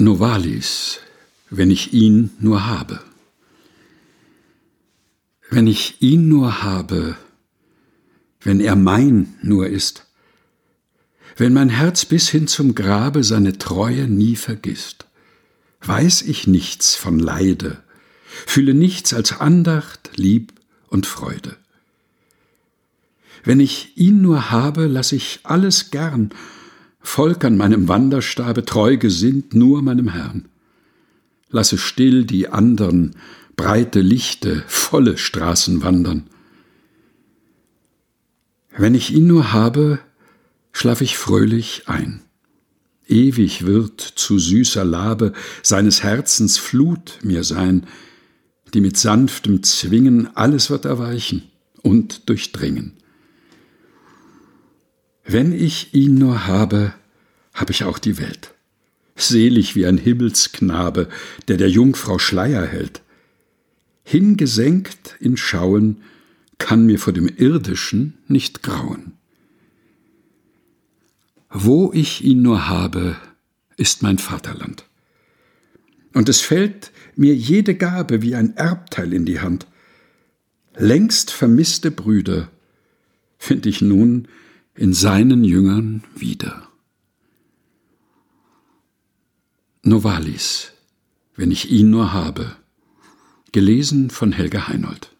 Novalis, wenn ich ihn nur habe. Wenn ich ihn nur habe, wenn er mein nur ist, wenn mein Herz bis hin zum Grabe seine Treue nie vergisst, weiß ich nichts von Leide, fühle nichts als Andacht, Lieb und Freude. Wenn ich ihn nur habe, lass ich alles gern Volk an meinem Wanderstabe, treu gesinnt nur meinem Herrn. Lasse still die andern, breite, lichte, volle Straßen wandern. Wenn ich ihn nur habe, schlaf ich fröhlich ein. Ewig wird zu süßer Labe seines Herzens Flut mir sein, die mit sanftem Zwingen alles wird erweichen und durchdringen. Wenn ich ihn nur habe, hab ich auch die Welt. Selig wie ein Himmelsknabe, der der Jungfrau Schleier hält. Hingesenkt in Schauen kann mir vor dem Irdischen nicht grauen. Wo ich ihn nur habe, ist mein Vaterland. Und es fällt mir jede Gabe wie ein Erbteil in die Hand. Längst vermisste Brüder find ich nun in seinen Jüngern wieder. Novalis, wenn ich ihn nur habe. Gelesen von Helga Heinold.